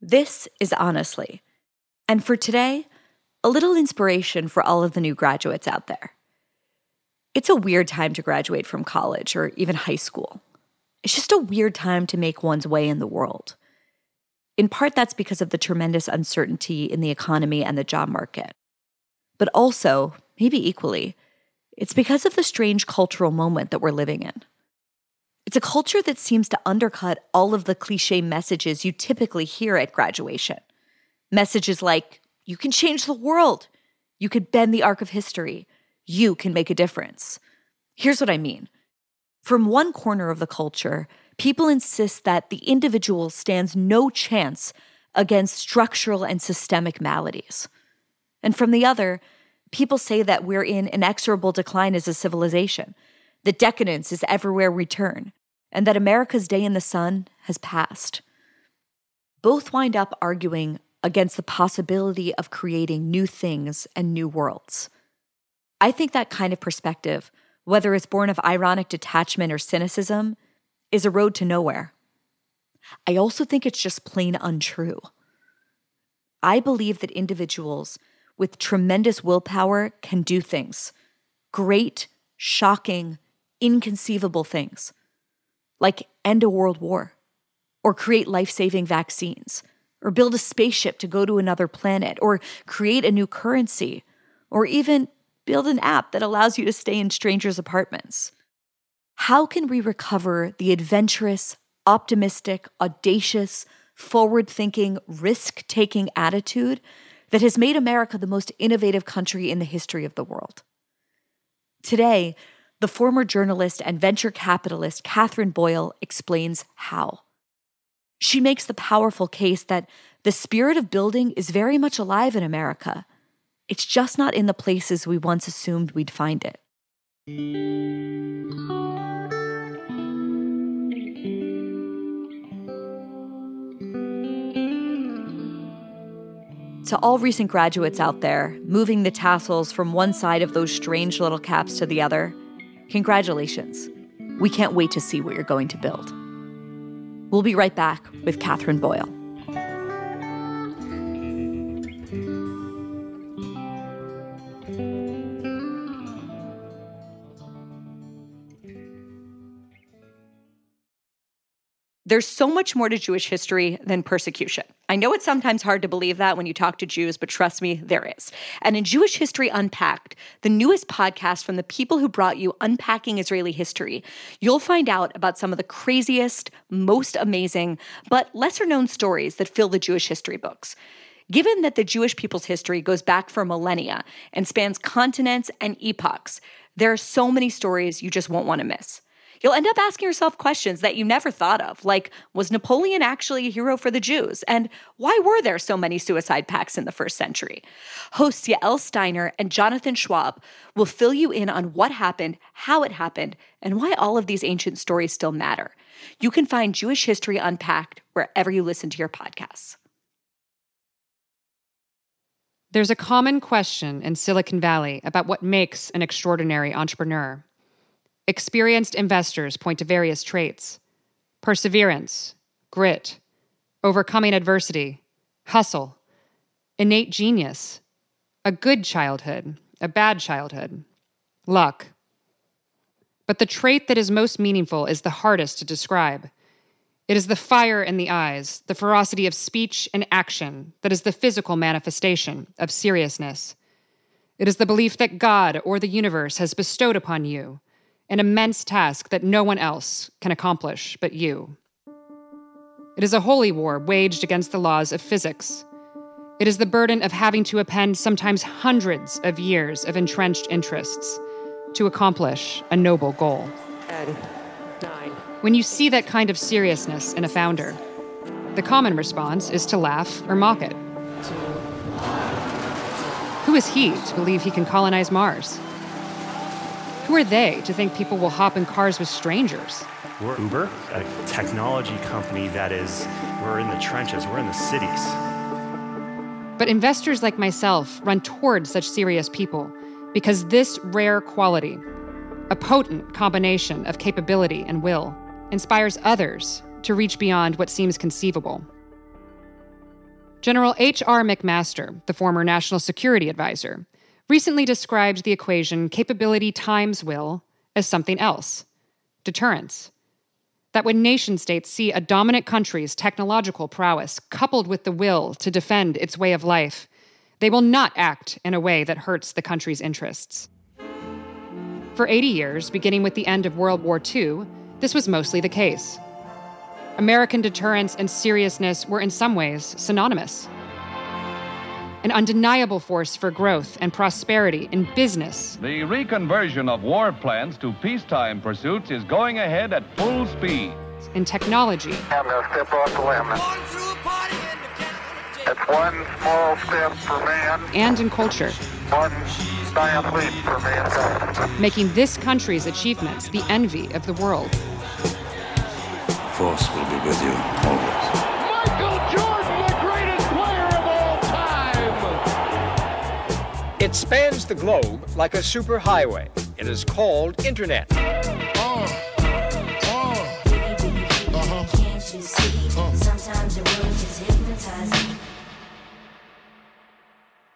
This is Honestly. And for today, a little inspiration for all of the new graduates out there. It's a weird time to graduate from college or even high school. It's just a weird time to make one's way in the world. In part, that's because of the tremendous uncertainty in the economy and the job market. But also, maybe equally, it's because of the strange cultural moment that we're living in. It's a culture that seems to undercut all of the cliche messages you typically hear at graduation. Messages like, you can change the world, you could bend the arc of history, you can make a difference. Here's what I mean. From one corner of the culture, people insist that the individual stands no chance against structural and systemic maladies. And from the other, people say that we're in inexorable decline as a civilization, The decadence is everywhere we turn, and that America's day in the sun has passed. Both wind up arguing against the possibility of creating new things and new worlds. I think that kind of perspective, whether it's born of ironic detachment or cynicism, is a road to nowhere. I also think it's just plain untrue. I believe that individuals with tremendous willpower can do things great, shocking, inconceivable things, like end a world war, or create life saving vaccines, or build a spaceship to go to another planet, or create a new currency, or even build an app that allows you to stay in strangers' apartments. How can we recover the adventurous, optimistic, audacious, forward thinking, risk taking attitude that has made America the most innovative country in the history of the world? Today, the former journalist and venture capitalist Katherine Boyle explains how. She makes the powerful case that the spirit of building is very much alive in America. It's just not in the places we once assumed we'd find it. To all recent graduates out there, moving the tassels from one side of those strange little caps to the other, congratulations. We can't wait to see what you're going to build. We'll be right back with Katherine Boyle. There's so much more to Jewish history than persecution. I know it's sometimes hard to believe that when you talk to Jews, but trust me, there is. And in Jewish History Unpacked, the newest podcast from the people who brought you Unpacking Israeli History, you'll find out about some of the craziest, most amazing, but lesser known stories that fill the Jewish history books. Given that the Jewish people's history goes back for millennia and spans continents and epochs, there are so many stories you just won't want to miss. You'll end up asking yourself questions that you never thought of, like was Napoleon actually a hero for the Jews? And why were there so many suicide pacts in the first century? Hosts Yael Steiner and Jonathan Schwab will fill you in on what happened, how it happened, and why all of these ancient stories still matter. You can find Jewish History Unpacked wherever you listen to your podcasts. There's a common question in Silicon Valley about what makes an extraordinary entrepreneur. Experienced investors point to various traits perseverance, grit, overcoming adversity, hustle, innate genius, a good childhood, a bad childhood, luck. But the trait that is most meaningful is the hardest to describe. It is the fire in the eyes, the ferocity of speech and action that is the physical manifestation of seriousness. It is the belief that God or the universe has bestowed upon you an immense task that no one else can accomplish but you. It is a holy war waged against the laws of physics. It is the burden of having to append sometimes hundreds of years of entrenched interests to accomplish a noble goal. Ten, nine. When you see that kind of seriousness in a founder, the common response is to laugh or mock it. Who is he to believe he can colonize Mars? Who are they to think people will hop in cars with strangers? We're Uber, a technology company that is, we're in the trenches, we're in the cities. But investors like myself run toward such serious people because this rare quality, a potent combination of capability and will, inspires others to reach beyond what seems conceivable. General H.R. McMaster, the former National Security Advisor, recently described the equation capability times will as something else deterrence. That when nation states see a dominant country's technological prowess coupled with the will to defend its way of life, they will not act in a way that hurts the country's interests. For 80 years, beginning with the end of World War II, this was mostly the case. American deterrence and seriousness were in some ways synonymous an undeniable force for growth and prosperity in business. The reconversion of war plans to peacetime pursuits is going ahead at full speed. In technology. I'm going to step off the limb. It's one small step for man. And in culture. One giant leap for mankind. Making this country's achievements the envy of the world. Force will be with you always. It spans the globe like a superhighway. It is called Internet.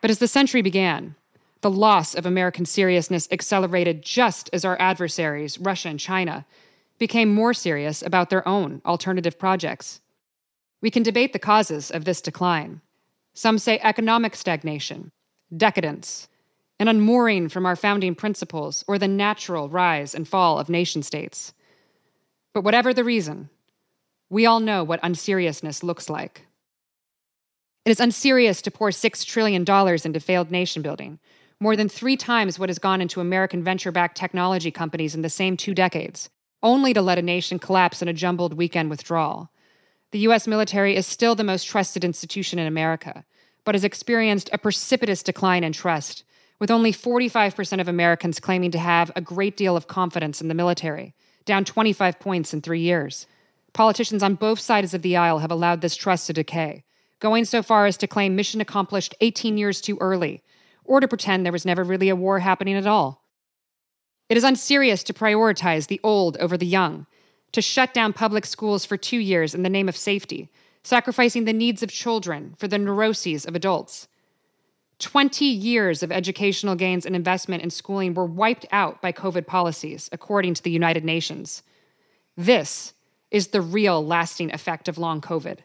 But as the century began, the loss of American seriousness accelerated just as our adversaries, Russia and China, became more serious about their own alternative projects. We can debate the causes of this decline. Some say economic stagnation, decadence, an unmooring from our founding principles, or the natural rise and fall of nation states. But whatever the reason, we all know what unseriousness looks like. It is unserious to pour $6 trillion into failed nation building, more than three times what has gone into American venture backed technology companies in the same two decades, only to let a nation collapse in a jumbled weekend withdrawal. The U.S. military is still the most trusted institution in America, but has experienced a precipitous decline in trust, with only 45% of Americans claiming to have a great deal of confidence in the military, down 25 points in three years. Politicians on both sides of the aisle have allowed this trust to decay, going so far as to claim mission accomplished 18 years too early, or to pretend there was never really a war happening at all. It is unserious to prioritize the old over the young, to shut down public schools for two years in the name of safety, sacrificing the needs of children for the neuroses of adults. 20 years of educational gains and investment in schooling were wiped out by COVID policies, according to the United Nations. This is the real lasting effect of long COVID.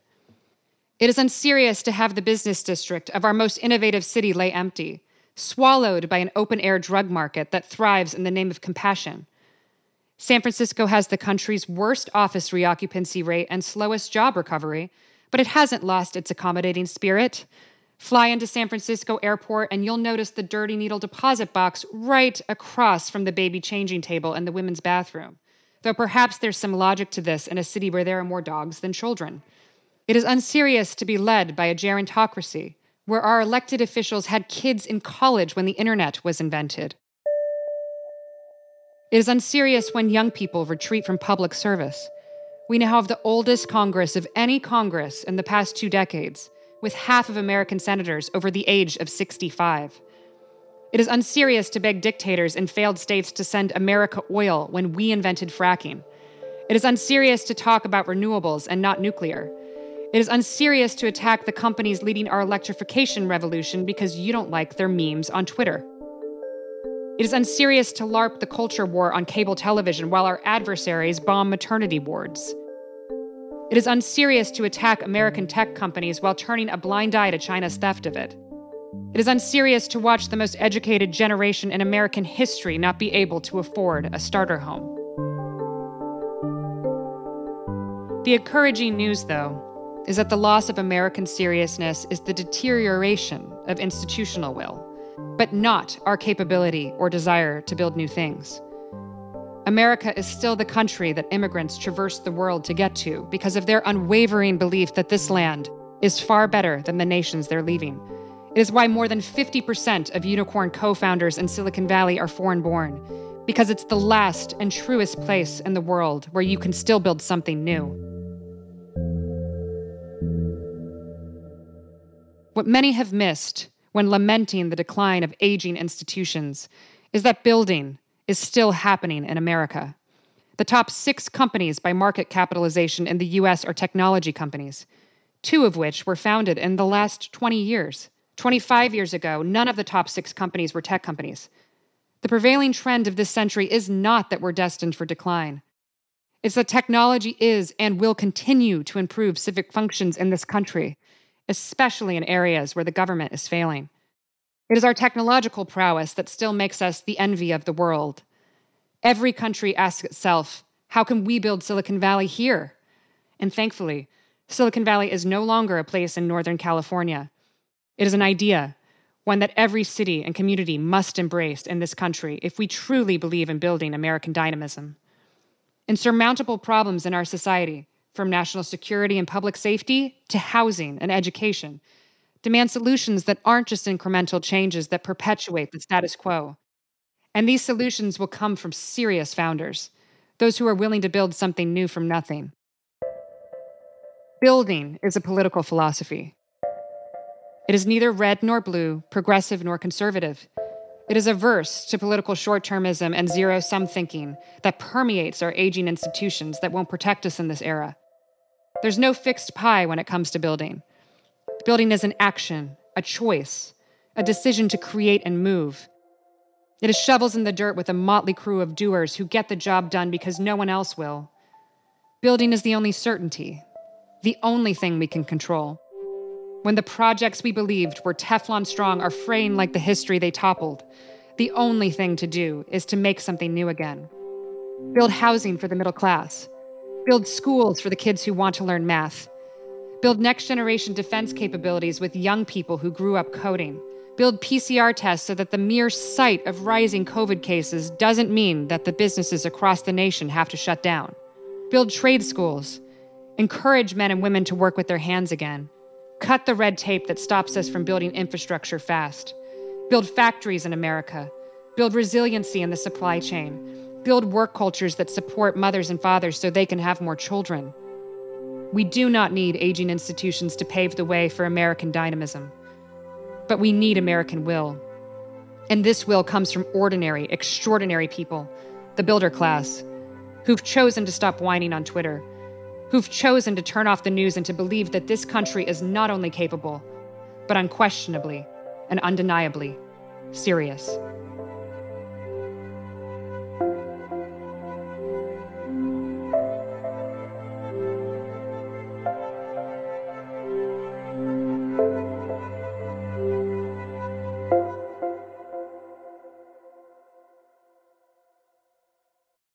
It is unserious to have the business district of our most innovative city lay empty, swallowed by an open air drug market that thrives in the name of compassion. San Francisco has the country's worst office reoccupancy rate and slowest job recovery, but it hasn't lost its accommodating spirit. Fly into San Francisco airport and you'll notice the dirty needle deposit box right across from the baby changing table in the women's bathroom. Though perhaps there's some logic to this in a city where there are more dogs than children. It is unserious to be led by a gerontocracy, where our elected officials had kids in college when the internet was invented. It is unserious when young people retreat from public service we now have the oldest Congress of any Congress in the past two decades, with half of American senators over the age of 65. It is unserious to beg dictators in failed states to send America oil when we invented fracking. It is unserious to talk about renewables and not nuclear. It is unserious to attack the companies leading our electrification revolution because you don't like their memes on Twitter. It is unserious to LARP the culture war on cable television while our adversaries bomb maternity wards. It is unserious to attack American tech companies while turning a blind eye to China's theft of it. It is unserious to watch the most educated generation in American history not be able to afford a starter home. The encouraging news, though, is that the loss of American seriousness is the deterioration of institutional will but not our capability or desire to build new things. America is still the country that immigrants traverse the world to get to because of their unwavering belief that this land is far better than the nations they're leaving. It is why more than 50% of unicorn co founders in Silicon Valley are foreign born, because it's the last and truest place in the world where you can still build something new. What many have missed when lamenting the decline of aging institutions is that building is still happening in America. The top six companies by market capitalization in the US are technology companies. two of which were founded in the last 20 years. 25 years ago, none of the top six companies were tech companies. The prevailing trend of this century is not that we're destined for decline. It's that technology is and will continue to improve civic functions in this country, especially in areas where the government is failing. It is our technological prowess that still makes us the envy of the world. Every country asks itself, how can we build Silicon Valley here? And thankfully, Silicon Valley is no longer a place in Northern California. It is an idea, one that every city and community must embrace in this country if we truly believe in building American dynamism. Insurmountable problems in our society, from national security and public safety to housing and education, demand solutions that aren't just incremental changes that perpetuate the status quo. And these solutions will come from serious founders, those who are willing to build something new from nothing. Building is a political philosophy. It is neither red nor blue, progressive nor conservative. It is averse to political short termism and zero sum thinking that permeates our aging institutions that won't protect us in this era. There's no fixed pie when it comes to building. Building is an action, a choice, a decision to create and move. It is shovels in the dirt with a motley crew of doers who get the job done because no one else will. Building is the only certainty, the only thing we can control when the projects we believed were Teflon strong are fraying like the history they toppled, the only thing to do is to make something new again. Build housing for the middle class. Build schools for the kids who want to learn math. Build next generation defense capabilities with young people who grew up coding. Build PCR tests so that the mere sight of rising COVID cases doesn't mean that the businesses across the nation have to shut down. Build trade schools. Encourage men and women to work with their hands again Cut the red tape that stops us from building infrastructure fast. Build factories in America. Build resiliency in the supply chain. Build work cultures that support mothers and fathers so they can have more children. We do not need aging institutions to pave the way for American dynamism, but we need American will. And this will comes from ordinary, extraordinary people, the builder class, who've chosen to stop whining on Twitter who've chosen to turn off the news and to believe that this country is not only capable, but unquestionably and undeniably serious.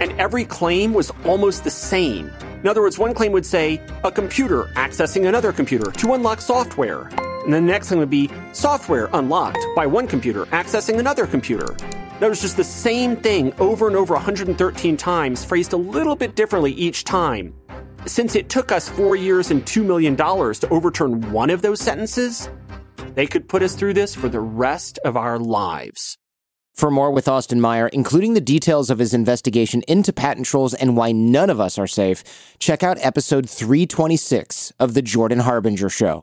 And every claim was almost the same. In other words, one claim would say, a computer accessing another computer to unlock software. And the next thing would be software unlocked by one computer accessing another computer. That was just the same thing over and over 113 times, phrased a little bit differently each time. Since it took us four years and $2 million to overturn one of those sentences, they could put us through this for the rest of our lives. For more with Austin Meyer, including the details of his investigation into patent trolls and why none of us are safe, check out episode 326 of The Jordan Harbinger Show.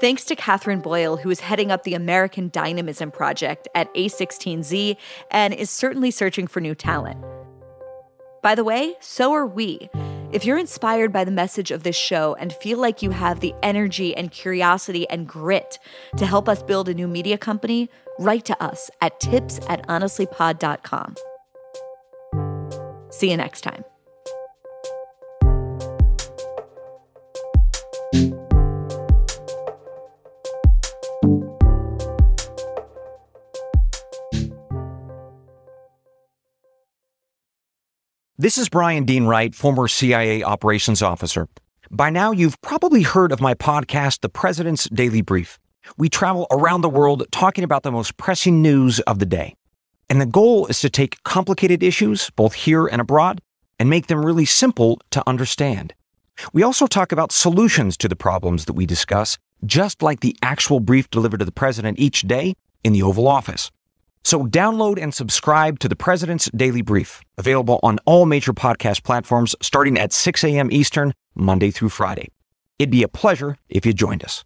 Thanks to Katherine Boyle, who is heading up the American Dynamism Project at A16Z and is certainly searching for new talent. By the way, so are we. If you're inspired by the message of this show and feel like you have the energy and curiosity and grit to help us build a new media company, write to us at tips at honestlypod.com. See you next time. This is Bryan Dean Wright, former CIA operations officer. By now, you've probably heard of my podcast, The President's Daily Brief. We travel around the world talking about the most pressing news of the day. And the goal is to take complicated issues, both here and abroad, and make them really simple to understand. We also talk about solutions to the problems that we discuss, just like the actual brief delivered to the president each day in the Oval Office. So download and subscribe to the President's Daily Brief, available on all major podcast platforms starting at 6 a.m. Eastern, Monday through Friday. It'd be a pleasure if you joined us.